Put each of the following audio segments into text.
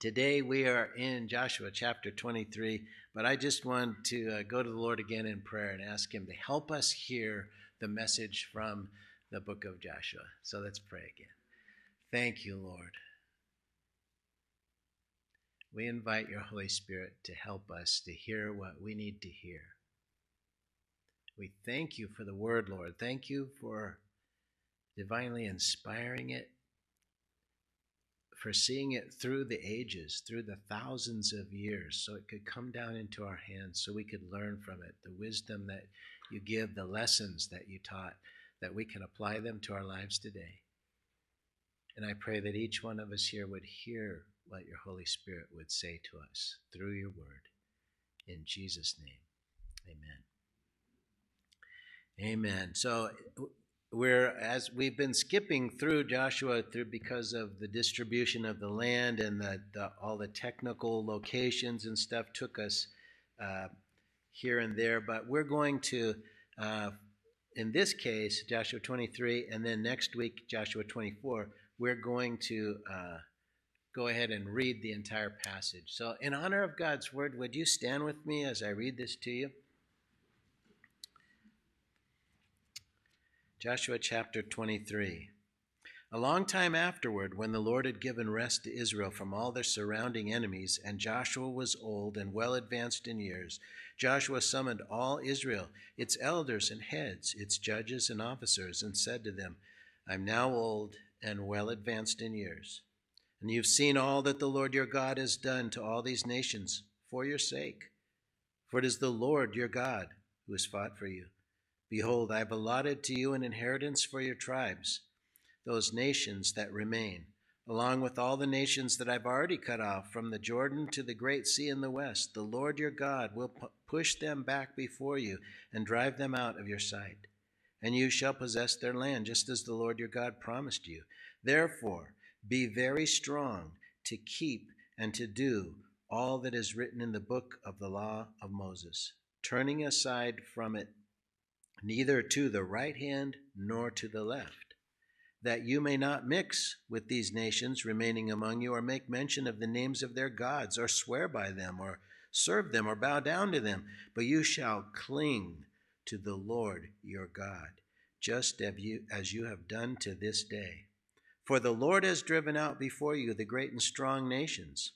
Today we are in Joshua chapter 23, but I just want to uh, go to the Lord again in prayer and ask Him to help us hear the message from the book of Joshua. So let's pray again. Thank you, Lord. We invite your Holy Spirit to help us to hear what we need to hear. We thank you for the word, Lord. Thank you for divinely inspiring it for seeing it through the ages, through the thousands of years, so it could come down into our hands, so we could learn from it the wisdom that you give, the lessons that you taught, that we can apply them to our lives today. And I pray that each one of us here would hear what your Holy Spirit would say to us through your word. In Jesus' name, amen. Amen. So we're as we've been skipping through Joshua through because of the distribution of the land and the, the all the technical locations and stuff took us uh, here and there, but we're going to. Uh, in this case, Joshua 23, and then next week, Joshua 24, we're going to uh, go ahead and read the entire passage. So, in honor of God's word, would you stand with me as I read this to you? Joshua chapter 23. A long time afterward, when the Lord had given rest to Israel from all their surrounding enemies, and Joshua was old and well advanced in years, Joshua summoned all Israel, its elders and heads, its judges and officers, and said to them, I'm now old and well advanced in years. And you've seen all that the Lord your God has done to all these nations for your sake. For it is the Lord your God who has fought for you Behold, I have allotted to you an inheritance for your tribes, those nations that remain, along with all the nations that I've already cut off from the Jordan to the great sea in the west. The Lord your God will push them back before you and drive them out of your sight. And you shall possess their land, just as the Lord your God promised you. Therefore, be very strong to keep and to do all that is written in the book of the law of Moses, turning aside from it neither to the right hand nor to the left, that you may not mix with these nations remaining among you, or make mention of the names of their gods, or swear by them, or serve them, or bow down to them, but you shall cling to the Lord your God, just as you, have done to this day. For the Lord has driven out before you the great and strong nations.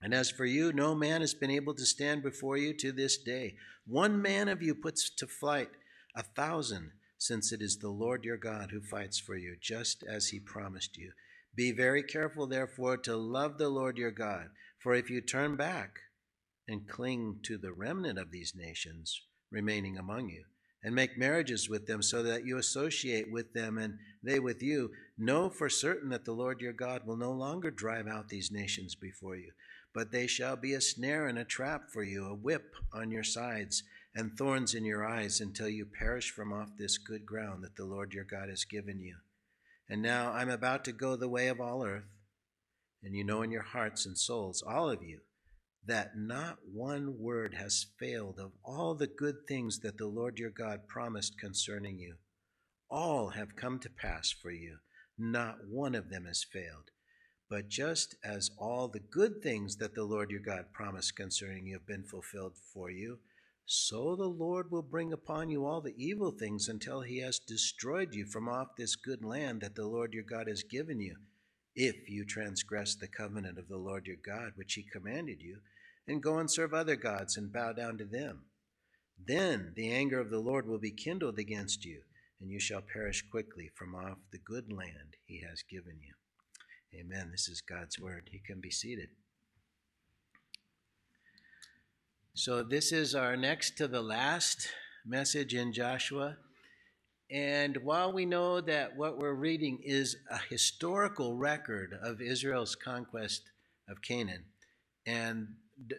And as for you, no man has been able to stand before you to this day. One man of you puts to flight a thousand, since it is the Lord your God who fights for you, just as he promised you. Be very careful, therefore, to love the Lord your God, for if you turn back and cling to the remnant of these nations remaining among you, and make marriages with them so that you associate with them and they with you, know for certain that the Lord your God will no longer drive out these nations before you, but they shall be a snare and a trap for you, a whip on your sides and thorns in your eyes until you perish from off this good ground that the Lord your God has given you. And now I'm about to go the way of all earth, and you know in your hearts and souls, all of you, that not one word has failed of all the good things that the Lord your God promised concerning you. All have come to pass for you, not one of them has failed. But just as all the good things that the Lord your God promised concerning you have been fulfilled for you, so the Lord will bring upon you all the evil things until he has destroyed you from off this good land that the Lord your God has given you, if you transgress the covenant of the Lord your God, which he commanded you, and go and serve other gods and bow down to them. Then the anger of the Lord will be kindled against you, and you shall perish quickly from off the good land he has given you. Amen. This is God's word. You can be seated. So, this is our next to the last message in Joshua. And while we know that what we're reading is a historical record of Israel's conquest of Canaan and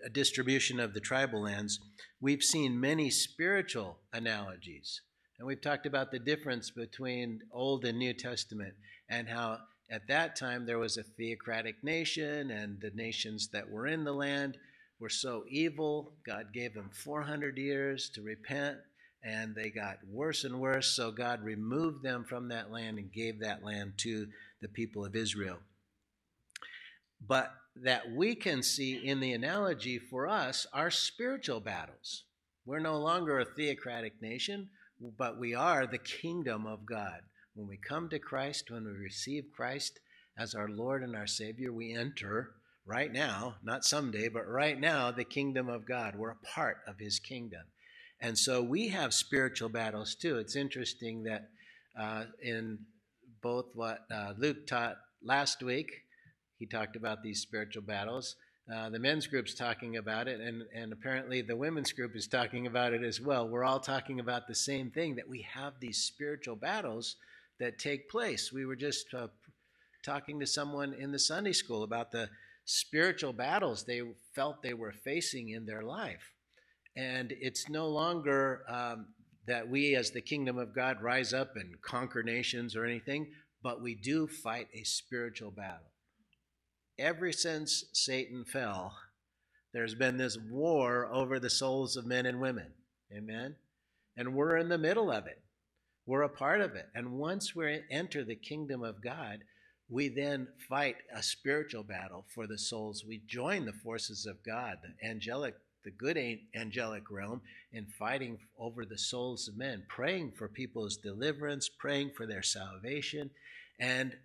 a distribution of the tribal lands, we've seen many spiritual analogies. And we've talked about the difference between Old and New Testament and how at that time there was a theocratic nation and the nations that were in the land were so evil. God gave them 400 years to repent, and they got worse and worse. So God removed them from that land and gave that land to the people of Israel. But that we can see in the analogy for us are spiritual battles. We're no longer a theocratic nation, but we are the kingdom of God. When we come to Christ, when we receive Christ as our Lord and our Savior, we enter right now, not someday, but right now, the kingdom of God. We're a part of His kingdom. And so we have spiritual battles too. It's interesting that uh, in both what uh, Luke taught last week, he talked about these spiritual battles. Uh, the men's group's talking about it, and, and apparently the women's group is talking about it as well. We're all talking about the same thing that we have these spiritual battles that take place. We were just uh, talking to someone in the Sunday school about the spiritual battles they felt they were facing in their life. And it's no longer um, that we, as the kingdom of God, rise up and conquer nations or anything, but we do fight a spiritual battle ever since Satan fell, there's been this war over the souls of men and women. Amen? And we're in the middle of it. We're a part of it. And once we enter the kingdom of God, we then fight a spiritual battle for the souls. We join the forces of God, the angelic, the good angelic realm, in fighting over the souls of men, praying for people's deliverance, praying for their salvation, and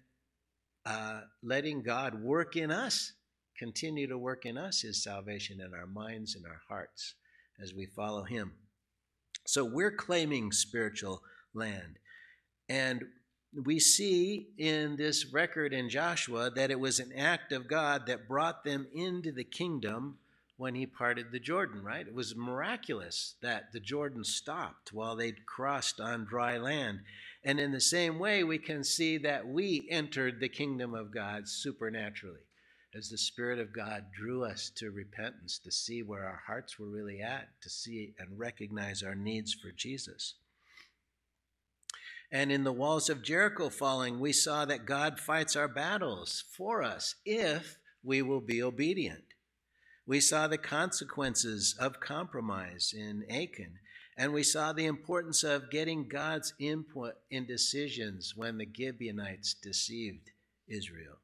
uh, letting God work in us, continue to work in us His salvation in our minds and our hearts as we follow Him. So we're claiming spiritual land. And we see in this record in Joshua that it was an act of God that brought them into the kingdom when he parted the Jordan, right? It was miraculous that the Jordan stopped while they'd crossed on dry land. And in the same way, we can see that we entered the kingdom of God supernaturally as the Spirit of God drew us to repentance, to see where our hearts were really at, to see and recognize our needs for Jesus. And in the walls of Jericho falling, we saw that God fights our battles for us if we will be obedient. We saw the consequences of compromise in Achan and we saw the importance of getting God's input in decisions when the Gibeonites deceived Israel.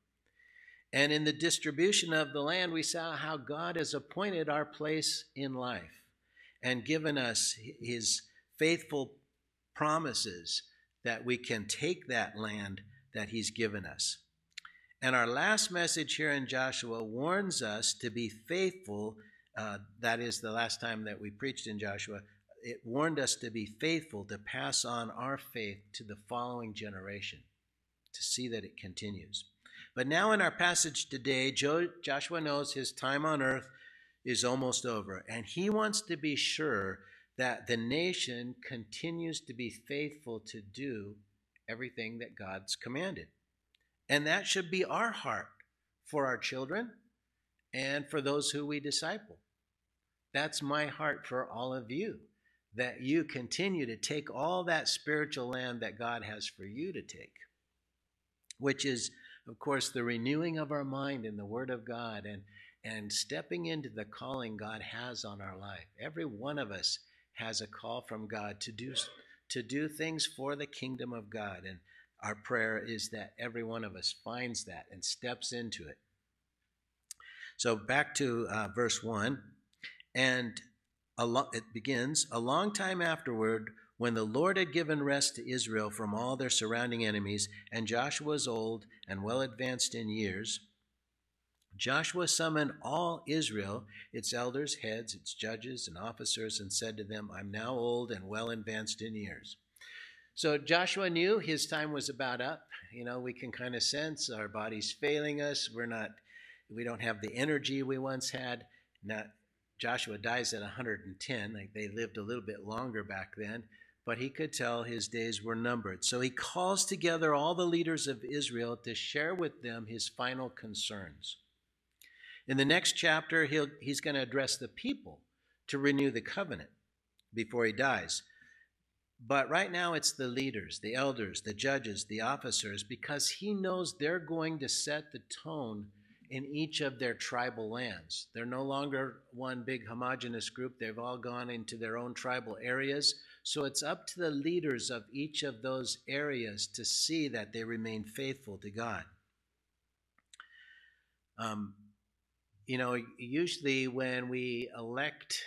And in the distribution of the land, we saw how God has appointed our place in life and given us his faithful promises that we can take that land that he's given us. And our last message here in Joshua warns us to be faithful. Uh, that is the last time that we preached in Joshua it warned us to be faithful to pass on our faith to the following generation to see that it continues. But now, in our passage today, Joshua knows his time on earth is almost over, and he wants to be sure that the nation continues to be faithful to do everything that God's commanded. And that should be our heart for our children and for those who we disciple. That's my heart for all of you that you continue to take all that spiritual land that God has for you to take, which is, of course, the renewing of our mind in the Word of God and, and stepping into the calling God has on our life. Every one of us has a call from God to do, to do things for the kingdom of God. And our prayer is that every one of us finds that and steps into it. So back to uh, verse 1. And lo- it begins, a long time afterward, when the Lord had given rest to Israel from all their surrounding enemies, and Joshua was old and well advanced in years, Joshua summoned all Israel, its elders, heads, its judges, and officers, and said to them, I'm now old and well advanced in years. So Joshua knew his time was about up. You know, we can kind of sense our body's failing us. We're not, we don't have the energy we once had. Not, Joshua dies at 110. Like they lived a little bit longer back then, but he could tell his days were numbered. So he calls together all the leaders of Israel to share with them his final concerns. In the next chapter, he'll, he's going to address the people to renew the covenant before he dies. But right now, it's the leaders, the elders, the judges, the officers, because he knows they're going to set the tone in each of their tribal lands. They're no longer one big homogenous group, they've all gone into their own tribal areas. So it's up to the leaders of each of those areas to see that they remain faithful to God. Um, you know, usually when we elect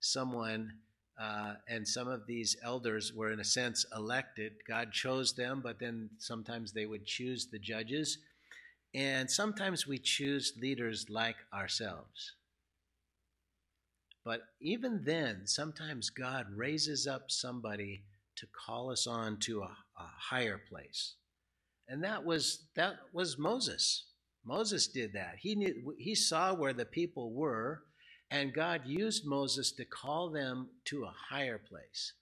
someone, uh, and some of these elders were, in a sense, elected. God chose them, but then sometimes they would choose the judges. And sometimes we choose leaders like ourselves. But even then, sometimes God raises up somebody to call us on to a, a higher place. And that was that was Moses. Moses did that. He knew he saw where the people were, and God used Moses to call them to a higher place,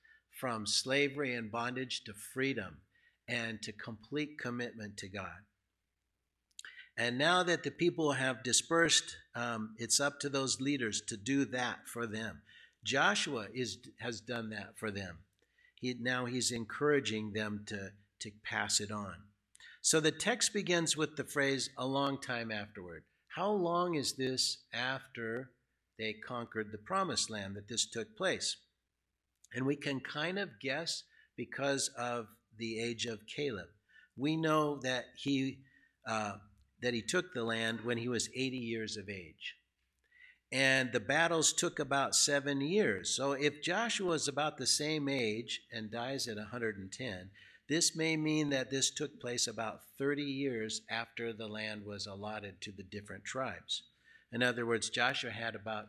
from slavery and bondage to freedom and to complete commitment to God. And now that the people have dispersed, um, it's up to those leaders to do that for them. Joshua is, has done that for them. He, now he's encouraging them to, to pass it on. So the text begins with the phrase, a long time afterward. How long is this after they conquered the promised land that this took place? And we can kind of guess because of the age of Caleb. We know that he uh, that he took the land when he was 80 years of age. And the battles took about seven years. So if Joshua is about the same age and dies at 110, this may mean that this took place about 30 years after the land was allotted to the different tribes. In other words, Joshua had about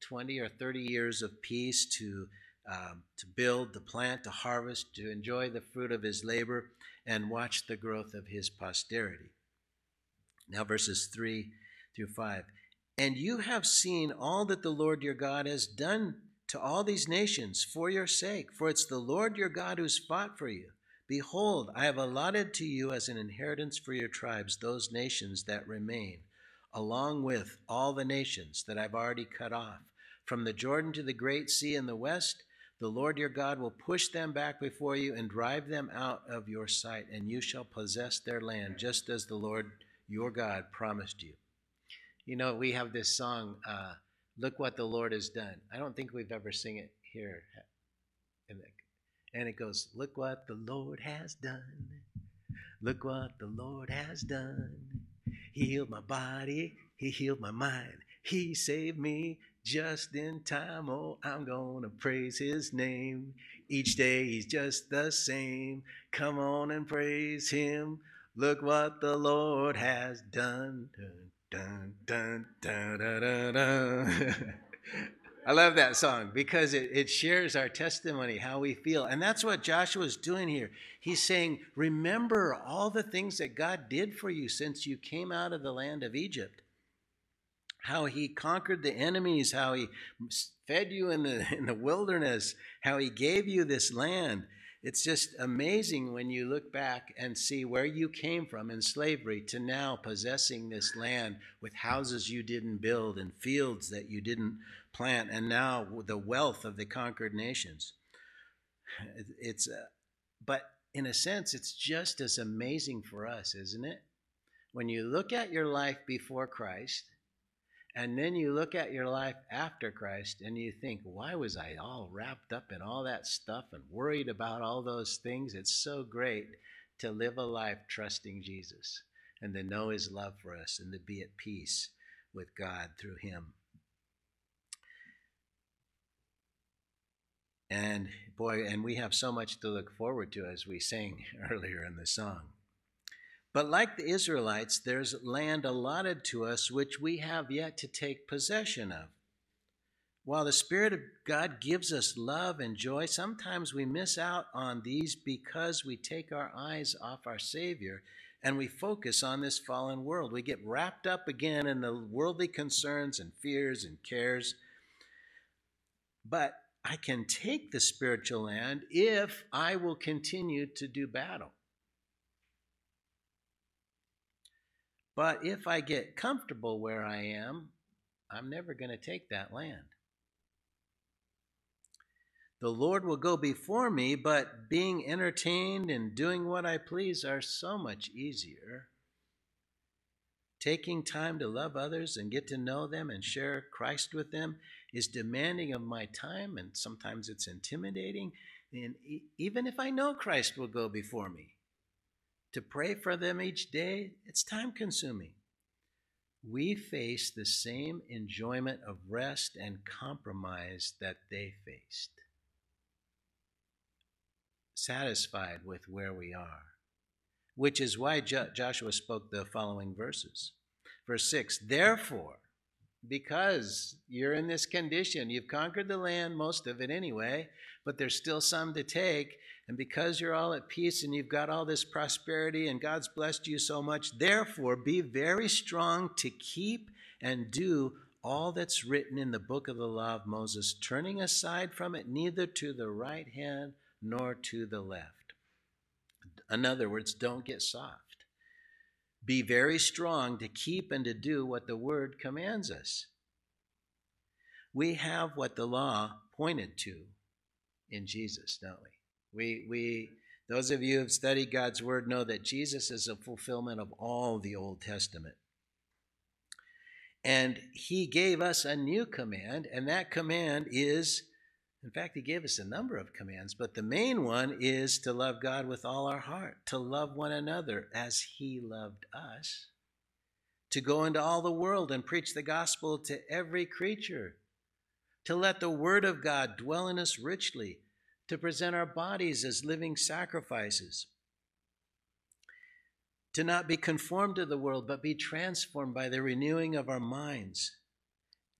20 or 30 years of peace to, um, to build, to plant, to harvest, to enjoy the fruit of his labor, and watch the growth of his posterity. Now, verses 3 through 5. And you have seen all that the Lord your God has done to all these nations for your sake, for it's the Lord your God who's fought for you. Behold, I have allotted to you as an inheritance for your tribes those nations that remain, along with all the nations that I've already cut off. From the Jordan to the great sea in the west, the Lord your God will push them back before you and drive them out of your sight, and you shall possess their land, just as the Lord your God promised you. You know, we have this song, uh, Look What the Lord Has Done. I don't think we've ever sing it here. And it goes, Look what the Lord has done. Look what the Lord has done. He healed my body, He healed my mind. He saved me just in time. Oh, I'm to praise His name. Each day He's just the same. Come on and praise Him. Look what the Lord has done. Dun, dun, dun, dun, dun, dun. I love that song because it, it shares our testimony, how we feel. And that's what Joshua is doing here. He's saying, Remember all the things that God did for you since you came out of the land of Egypt. How he conquered the enemies, how he fed you in the, in the wilderness, how he gave you this land. It's just amazing when you look back and see where you came from in slavery to now possessing this land with houses you didn't build and fields that you didn't plant, and now the wealth of the conquered nations. It's, uh, but in a sense, it's just as amazing for us, isn't it? When you look at your life before Christ and then you look at your life after Christ and you think, why was I all wrapped up in all that stuff and worried about all those things? It's so great to live a life trusting Jesus and to know his love for us and to be at peace with God through him. And boy, and we have so much to look forward to as we sang earlier in the song. But like the Israelites, there's land allotted to us which we have yet to take possession of. While the Spirit of God gives us love and joy, sometimes we miss out on these because we take our eyes off our Savior and we focus on this fallen world. We get wrapped up again in the worldly concerns and fears and cares. But I can take the spiritual land if I will continue to do battle. But if I get comfortable where I am, I'm never going to take that land. The Lord will go before me, but being entertained and doing what I please are so much easier. Taking time to love others and get to know them and share Christ with them is demanding of my time, and sometimes it's intimidating. And even if I know Christ will go before me, to pray for them each day, it's time consuming. we face the same enjoyment of rest and compromise that they faced. Satisfied with where we are. Which is why jo- Joshua spoke the following verses. Verse 6 Therefore, because you're in this condition, you've conquered the land, most of it anyway, but there's still some to take. And because you're all at peace and you've got all this prosperity and God's blessed you so much, therefore be very strong to keep and do all that's written in the book of the law of Moses, turning aside from it neither to the right hand nor to the left. In other words, don't get soft. Be very strong to keep and to do what the word commands us. We have what the law pointed to in Jesus, don't we? We, we, those of you who have studied God's Word know that Jesus is a fulfillment of all the Old Testament. And He gave us a new command, and that command is, in fact, He gave us a number of commands, but the main one is to love God with all our heart, to love one another as He loved us, to go into all the world and preach the gospel to every creature, to let the Word of God dwell in us richly to present our bodies as living sacrifices, to not be conformed to the world, but be transformed by the renewing of our minds,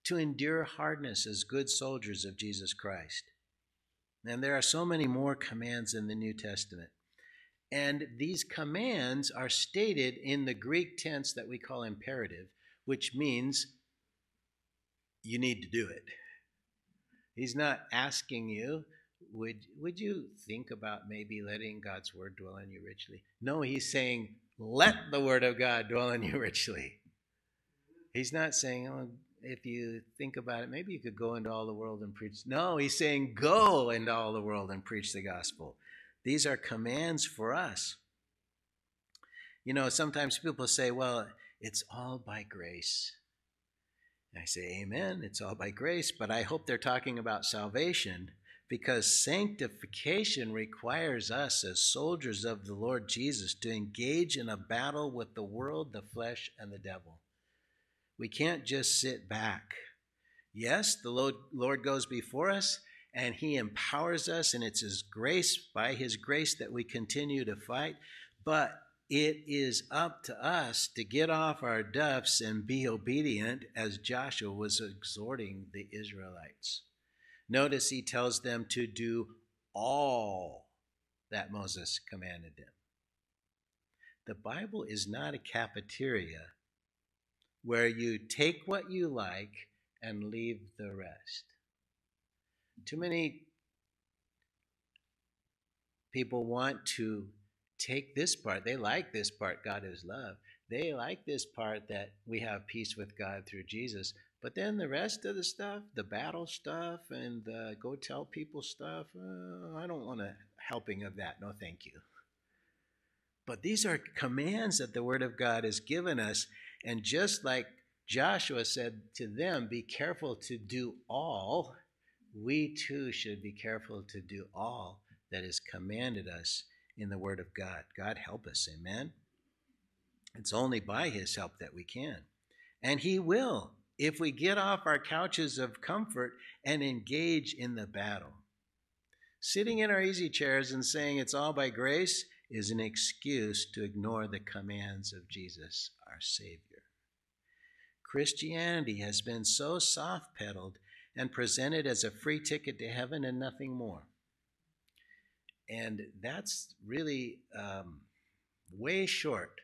to endure hardness as good soldiers of Jesus Christ. And there are so many more commands in the New Testament. And these commands are stated in the Greek tense that we call imperative, which means you need to do it. He's not asking you, would would you think about maybe letting God's word dwell in you richly? No, he's saying, let the word of God dwell in you richly. He's not saying, oh, if you think about it, maybe you could go into all the world and preach. No, he's saying, go into all the world and preach the gospel. These are commands for us. You know, sometimes people say, well, it's all by grace. And I say, Amen, it's all by grace, but I hope they're talking about salvation because sanctification requires us as soldiers of the Lord Jesus to engage in a battle with the world, the flesh, and the devil. We can't just sit back. Yes, the Lord goes before us and he empowers us, and it's his grace, by his grace, that we continue to fight. But it is up to us to get off our duffs and be obedient as Joshua was exhorting the Israelites. Notice he tells them to do all that Moses commanded them. The Bible is not a cafeteria where you take what you like and leave the rest. Too many people want to take this part. They like this part, God is love. They like this part that we have peace with God through Jesus. But then the rest of the stuff, the battle stuff and the go tell people stuff, uh, I don't want a helping of that. No, thank you. But these are commands that the Word of God has given us. And just like Joshua said to them, be careful to do all, we too should be careful to do all that is commanded us in the Word of God. God help us. Amen. It's only by His help that we can. And He will if we get off our couches of comfort and engage in the battle. Sitting in our easy chairs and saying it's all by grace is an excuse to ignore the commands of Jesus, our Savior. Christianity has been so soft pedaled and presented as a free ticket to heaven and nothing more. And that's really um, way short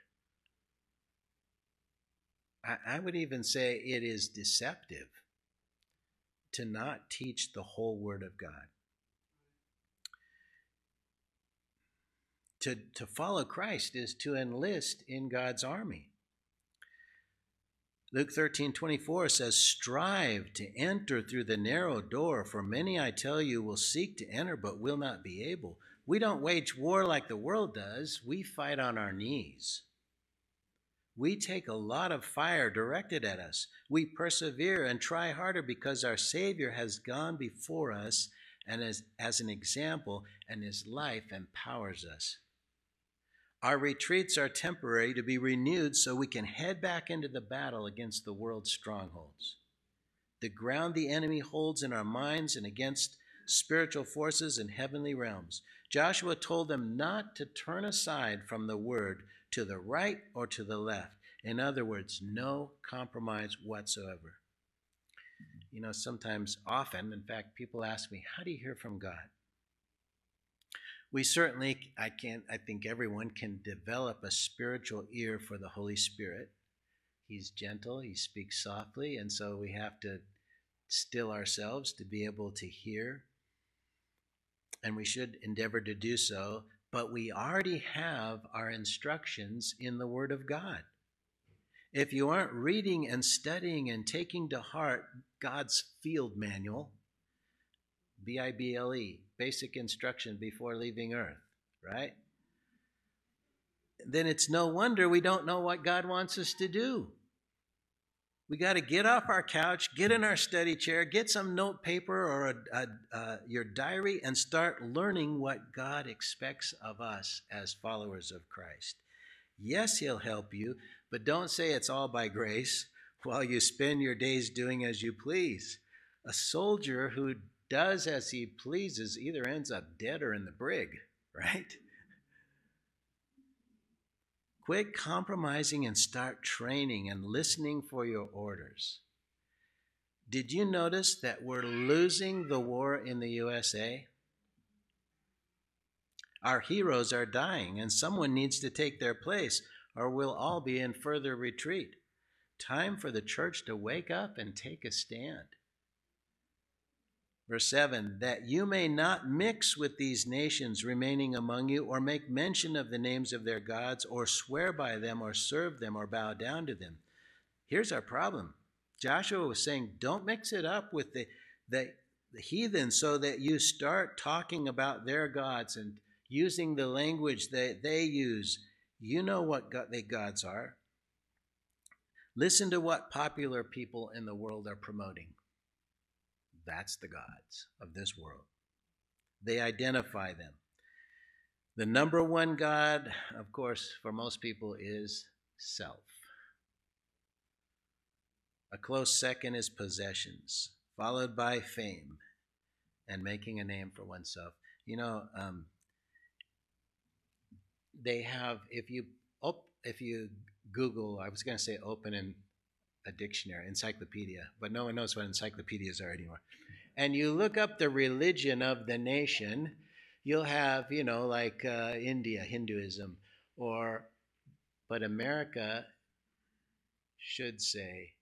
I, would even say it is deceptive to not teach the whole Word of God. To, to follow Christ is to enlist in God's army. Luke 13, 24 says, Strive to enter through the narrow door, for many, I tell you, will seek to enter but will not be able. We don't wage war like the world does, we fight on our knees. We take a lot of fire directed at us. We persevere and try harder because our Savior has gone before us and as, as an example, and his life empowers us. Our retreats are temporary to be renewed so we can head back into the battle against the world's strongholds. The ground the enemy holds in our minds and against spiritual forces in heavenly realms. Joshua told them not to turn aside from the word to the right or to the left. In other words, no compromise whatsoever. You know, sometimes, often, in fact, people ask me, How do you hear from God? We certainly, I can't, I think everyone can develop a spiritual ear for the Holy Spirit. He's gentle, he speaks softly, and so we have to still ourselves to be able to hear. And we should endeavor to do so, but we already have our instructions in the Word of God. If you aren't reading and studying and taking to heart God's field manual, B I B L E, basic instruction before leaving earth, right? Then it's no wonder we don't know what God wants us to do. We got to get off our couch, get in our study chair, get some note paper or a, a, your diary, and start learning what God expects of us as followers of Christ. Yes, He'll help you, but don't say it's all by grace while you spend your days doing as you please. A soldier who does as he pleases either ends up dead or in the brig, right? Quit compromising and start training and listening for your orders. Did you notice that we're losing the war in the USA? Our heroes are dying, and someone needs to take their place, or we'll all be in further retreat. Time for the church to wake up and take a stand. Verse 7 that you may not mix with these nations remaining among you, or make mention of the names of their gods, or swear by them, or serve them, or bow down to them. Here's our problem Joshua was saying, don't mix it up with the, the, the heathen so that you start talking about their gods and using the language that they use. You know what God, they gods are. Listen to what popular people in the world are promoting. That's the gods of this world. They identify them. The number one God, of course, for most people is self. A close second is possessions, followed by fame and making a name for oneself. You know, um, they have if you op, if you Google, I was going to say open in a dictionary, encyclopedia, but no one knows what encyclopedias are anymore. And you look up the religion of the nation, you'll have, you know, like uh, India, Hinduism, or, but America should say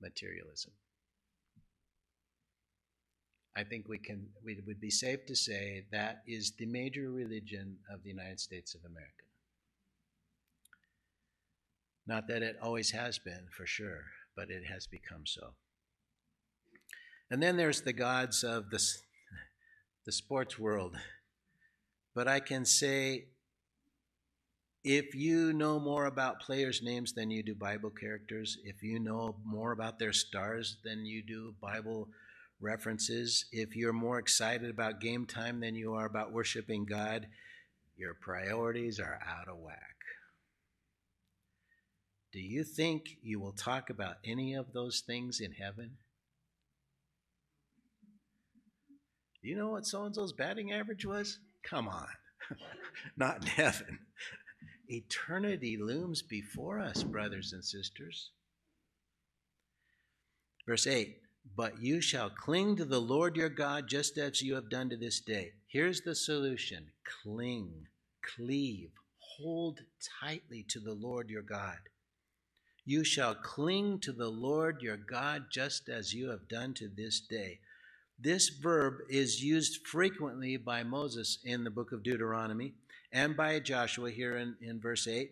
materialism. I think we can, we would be safe to say that is the major religion of the United States of America. Not that it always has been, for sure, but it has become so. And then there's the gods of the, the sports world. But I can say if you know more about players' names than you do Bible characters, if you know more about their stars than you do Bible references, if you're more excited about game time than you are about worshiping God, your priorities are out of whack. Do you think you will talk about any of those things in heaven? Do you know what so and so's batting average was? Come on, not in heaven. Eternity looms before us, brothers and sisters. Verse 8 But you shall cling to the Lord your God just as you have done to this day. Here's the solution cling, cleave, hold tightly to the Lord your God. You shall cling to the Lord your God just as you have done to this day. This verb is used frequently by Moses in the book of Deuteronomy and by Joshua here in, in verse 8.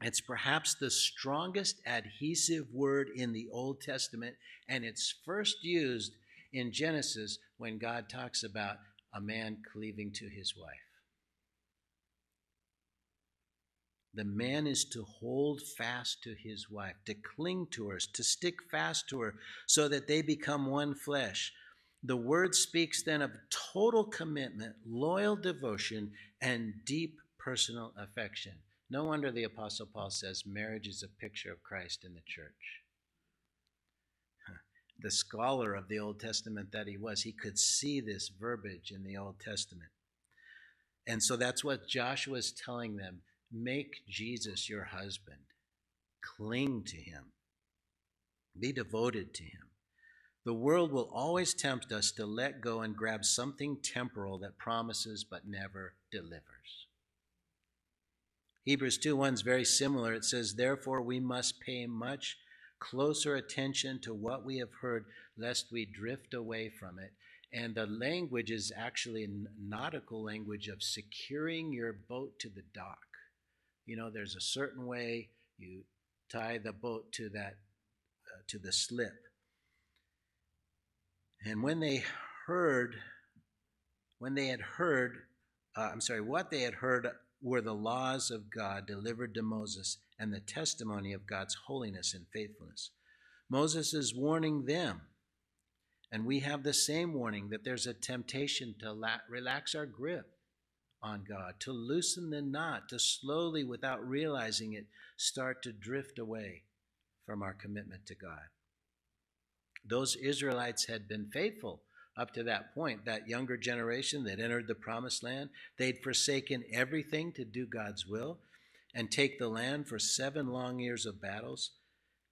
It's perhaps the strongest adhesive word in the Old Testament, and it's first used in Genesis when God talks about a man cleaving to his wife. The man is to hold fast to his wife, to cling to her, to stick fast to her, so that they become one flesh. The word speaks then of total commitment, loyal devotion, and deep personal affection. No wonder the Apostle Paul says marriage is a picture of Christ in the church. The scholar of the Old Testament that he was, he could see this verbiage in the Old Testament. And so that's what Joshua is telling them make Jesus your husband, cling to him, be devoted to him. The world will always tempt us to let go and grab something temporal that promises but never delivers. Hebrews 2 1 is very similar. It says, Therefore, we must pay much closer attention to what we have heard, lest we drift away from it. And the language is actually nautical language of securing your boat to the dock. You know, there's a certain way you tie the boat to that uh, to the slip. And when they heard, when they had heard, uh, I'm sorry, what they had heard were the laws of God delivered to Moses and the testimony of God's holiness and faithfulness. Moses is warning them, and we have the same warning that there's a temptation to la- relax our grip on God, to loosen the knot, to slowly, without realizing it, start to drift away from our commitment to God. Those Israelites had been faithful up to that point, that younger generation that entered the promised land, they'd forsaken everything to do God's will and take the land for seven long years of battles.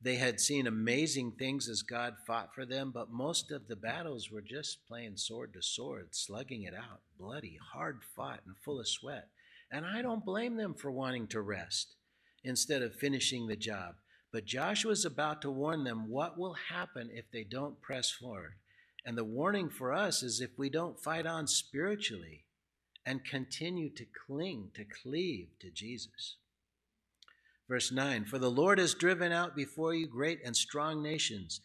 They had seen amazing things as God fought for them, but most of the battles were just playing sword to sword, slugging it out, bloody, hard fought, and full of sweat. And I don't blame them for wanting to rest instead of finishing the job. But Joshua is about to warn them what will happen if they don't press forward. And the warning for us is if we don't fight on spiritually and continue to cling, to cleave to Jesus. Verse 9 For the Lord has driven out before you great and strong nations,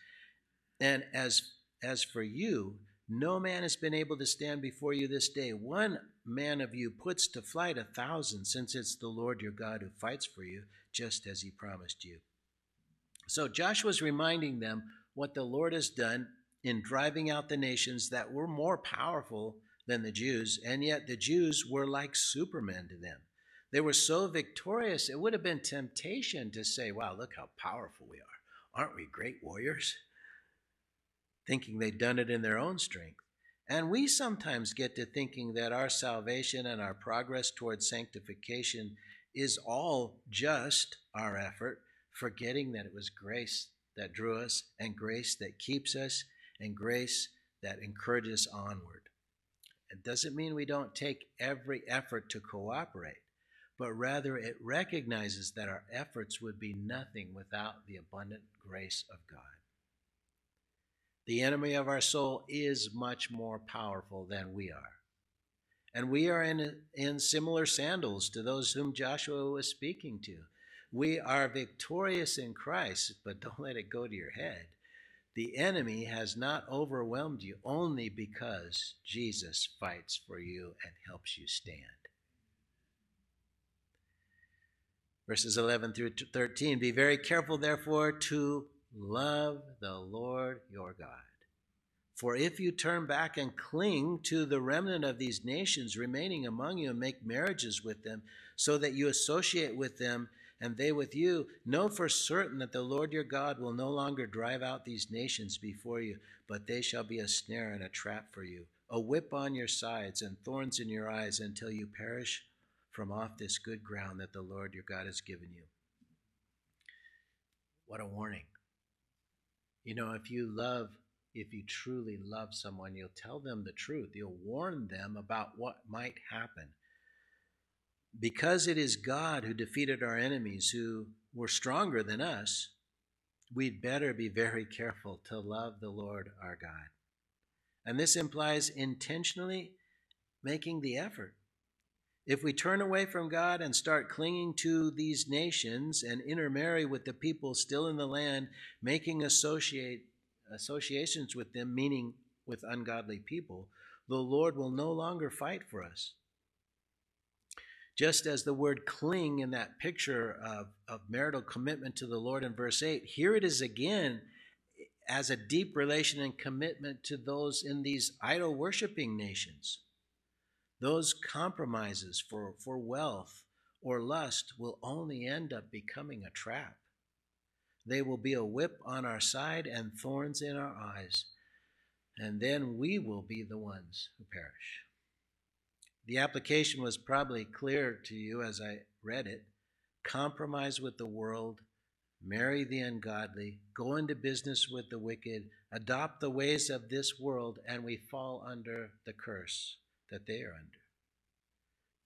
and as, as for you, no man has been able to stand before you this day. One man of you puts to flight a thousand, since it's the Lord your God who fights for you, just as he promised you. So Joshua's reminding them what the Lord has done in driving out the nations that were more powerful than the Jews, and yet the Jews were like supermen to them. They were so victorious, it would have been temptation to say, Wow, look how powerful we are. Aren't we great warriors? Thinking they'd done it in their own strength. And we sometimes get to thinking that our salvation and our progress towards sanctification is all just our effort, forgetting that it was grace that drew us, and grace that keeps us, and grace that encourages onward. It doesn't mean we don't take every effort to cooperate, but rather it recognizes that our efforts would be nothing without the abundant grace of God. The enemy of our soul is much more powerful than we are. And we are in, in similar sandals to those whom Joshua was speaking to. We are victorious in Christ, but don't let it go to your head. The enemy has not overwhelmed you only because Jesus fights for you and helps you stand. Verses 11 through 13 Be very careful, therefore, to love the Lord your God. For if you turn back and cling to the remnant of these nations remaining among you and make marriages with them, so that you associate with them and they with you, know for certain that the Lord your God will no longer drive out these nations before you, but they shall be a snare and a trap for you, a whip on your sides and thorns in your eyes until you perish from off this good ground that the Lord your God has given you. What a warning. You know, if you love, if you truly love someone, you'll tell them the truth. You'll warn them about what might happen because it is God who defeated our enemies who were stronger than us, we'd better be very careful to love the Lord our God. And this implies intentionally making the effort. If we turn away from God and start clinging to these nations and intermarry with the people still in the land, making associate associations with them, meaning with ungodly people, the Lord will no longer fight for us. Just as the word cling in that picture of, of marital commitment to the Lord in verse 8, here it is again as a deep relation and commitment to those in these idol worshiping nations. Those compromises for, for wealth or lust will only end up becoming a trap. They will be a whip on our side and thorns in our eyes, and then we will be the ones who perish. The application was probably clear to you as I read it. Compromise with the world, marry the ungodly, go into business with the wicked, adopt the ways of this world, and we fall under the curse that they are under.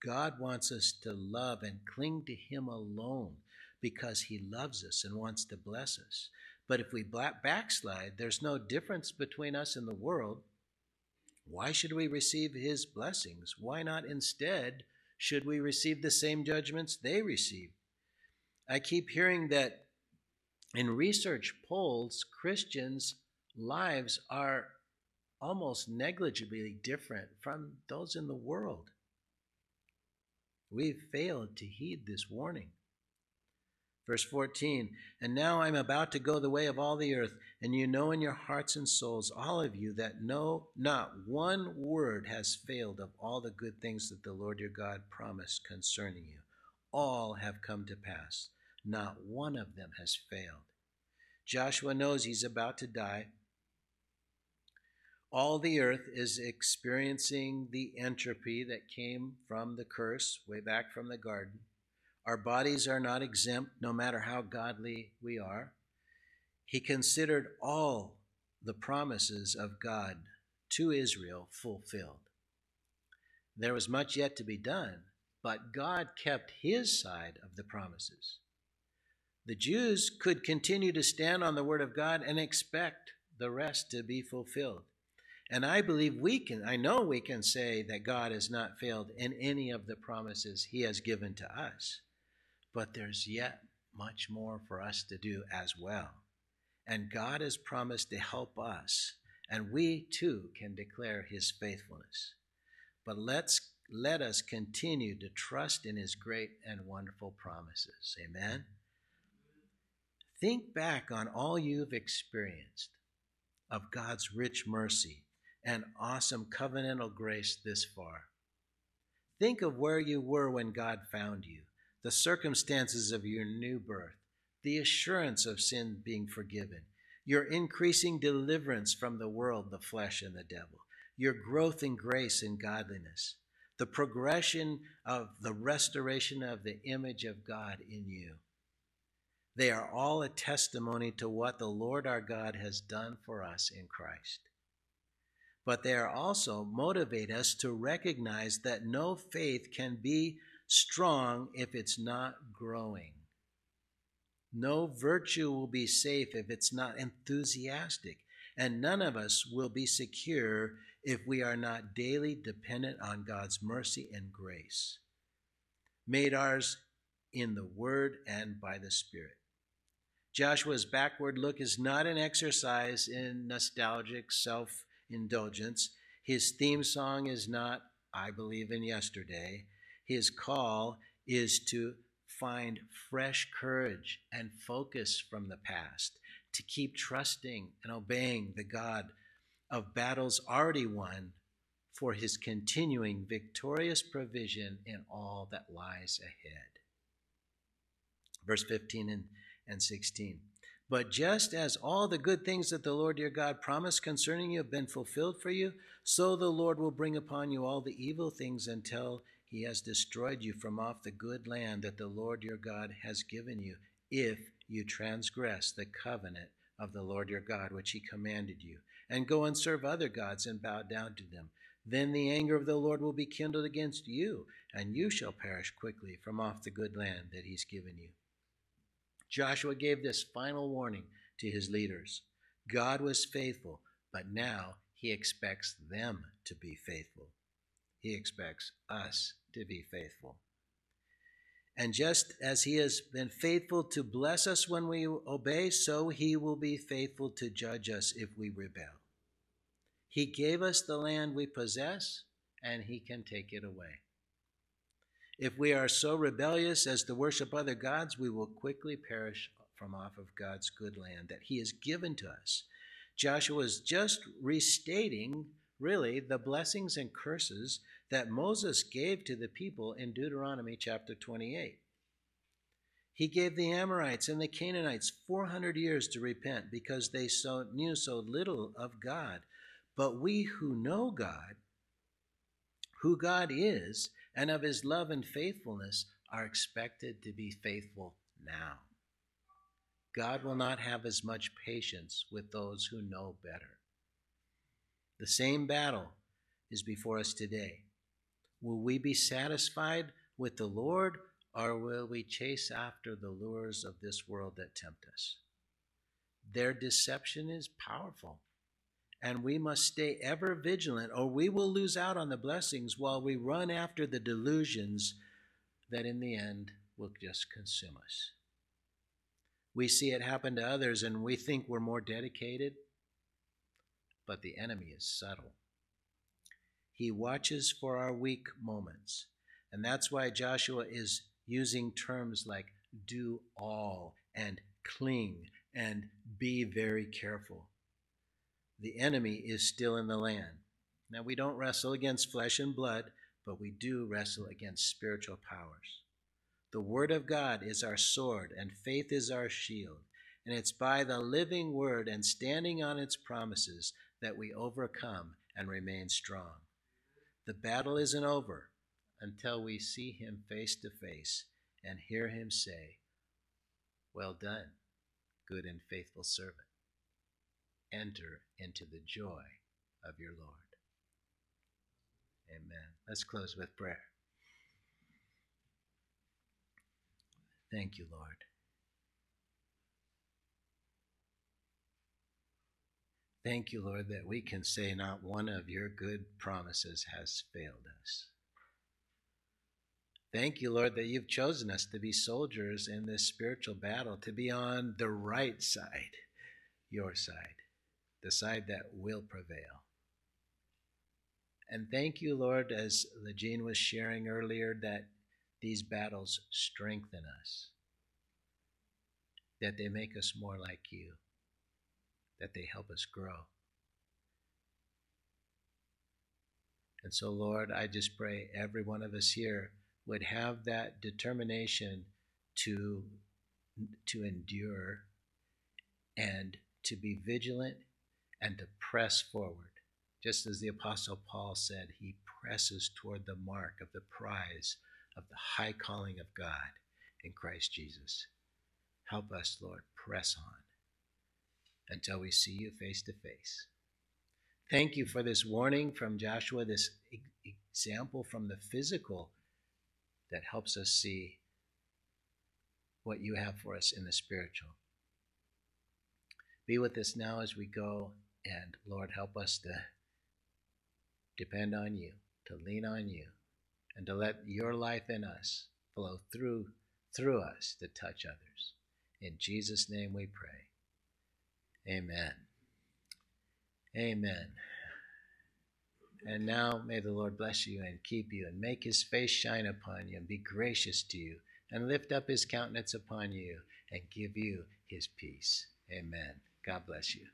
God wants us to love and cling to Him alone because He loves us and wants to bless us. But if we backslide, there's no difference between us and the world. Why should we receive His blessings? Why not instead should we receive the same judgments they receive? I keep hearing that in research polls, Christians' lives are almost negligibly different from those in the world. We've failed to heed this warning. Verse 14, and now I'm about to go the way of all the earth, and you know in your hearts and souls, all of you, that no, not one word has failed of all the good things that the Lord your God promised concerning you. All have come to pass. Not one of them has failed. Joshua knows he's about to die. All the earth is experiencing the entropy that came from the curse way back from the garden. Our bodies are not exempt, no matter how godly we are. He considered all the promises of God to Israel fulfilled. There was much yet to be done, but God kept his side of the promises. The Jews could continue to stand on the word of God and expect the rest to be fulfilled. And I believe we can, I know we can say that God has not failed in any of the promises he has given to us but there's yet much more for us to do as well. And God has promised to help us, and we too can declare his faithfulness. But let's let us continue to trust in his great and wonderful promises. Amen. Think back on all you've experienced of God's rich mercy and awesome covenantal grace this far. Think of where you were when God found you the circumstances of your new birth, the assurance of sin being forgiven, your increasing deliverance from the world, the flesh, and the devil, your growth in grace and godliness, the progression of the restoration of the image of God in you. They are all a testimony to what the Lord our God has done for us in Christ. But they are also motivate us to recognize that no faith can be strong if it's not growing. No virtue will be safe if it's not enthusiastic, and none of us will be secure if we are not daily dependent on God's mercy and grace, made ours in the Word and by the Spirit. Joshua's backward look is not an exercise in nostalgic self indulgence. His theme song is not, I believe in yesterday. His call is to find fresh courage and focus from the past, to keep trusting and obeying the God of battles already won for his continuing victorious provision in all that lies ahead. Verse 15 and, and 16. But just as all the good things that the Lord your God promised concerning you have been fulfilled for you, so the Lord will bring upon you all the evil things until he has destroyed you from off the good land that the Lord your God has given you, if you transgress the covenant of the Lord your God, which he commanded you, and go and serve other gods and bow down to them. Then the anger of the Lord will be kindled against you, and you shall perish quickly from off the good land that he's given you. Joshua gave this final warning to his leaders. God was faithful, but now he expects them to be faithful. He expects us to be faithful. And just as He has been faithful to bless us when we obey, so He will be faithful to judge us if we rebel. He gave us the land we possess, and He can take it away. If we are so rebellious as to worship other gods, we will quickly perish from off of God's good land that He has given to us. Joshua is just restating, really, the blessings and curses that Moses gave to the people in Deuteronomy chapter 28. He gave the Amorites and the Canaanites 400 years to repent because they so, knew so little of God. But we who know God, who God is, and of his love and faithfulness, are expected to be faithful now. God will not have as much patience with those who know better. The same battle is before us today. Will we be satisfied with the Lord or will we chase after the lures of this world that tempt us? Their deception is powerful, and we must stay ever vigilant, or we will lose out on the blessings while we run after the delusions that in the end will just consume us. We see it happen to others, and we think we're more dedicated, but the enemy is subtle. He watches for our weak moments. And that's why Joshua is using terms like do all and cling and be very careful. The enemy is still in the land. Now, we don't wrestle against flesh and blood, but we do wrestle against spiritual powers. The Word of God is our sword, and faith is our shield. And it's by the living Word and standing on its promises that we overcome and remain strong. The battle isn't over until we see him face to face and hear him say, Well done, good and faithful servant. Enter into the joy of your Lord. Amen. Let's close with prayer. Thank you, Lord. Thank you, Lord, that we can say not one of your good promises has failed us. Thank you, Lord, that you've chosen us to be soldiers in this spiritual battle, to be on the right side, your side, the side that will prevail. And thank you, Lord, as Legine was sharing earlier, that these battles strengthen us, that they make us more like you, that they help us grow. And so, Lord, I just pray every one of us here would have that determination to, to endure and to be vigilant and to press forward. Just as the Apostle Paul said, he presses toward the mark of the prize of the high calling of God in Christ Jesus. Help us, Lord, press on until we see you face to face. Thank you for this warning from Joshua, this example from the physical that helps us see what you have for us in the spiritual. Be with us now as we go, and Lord, help us to depend on you, to lean on you, and to let your life in us flow through through us to touch others. In Jesus' name we pray. Amen. Amen. And now may the Lord bless you and keep you, and make his face shine upon you, and be gracious to you, and lift up his countenance upon you, and give you his peace. Amen. God bless you.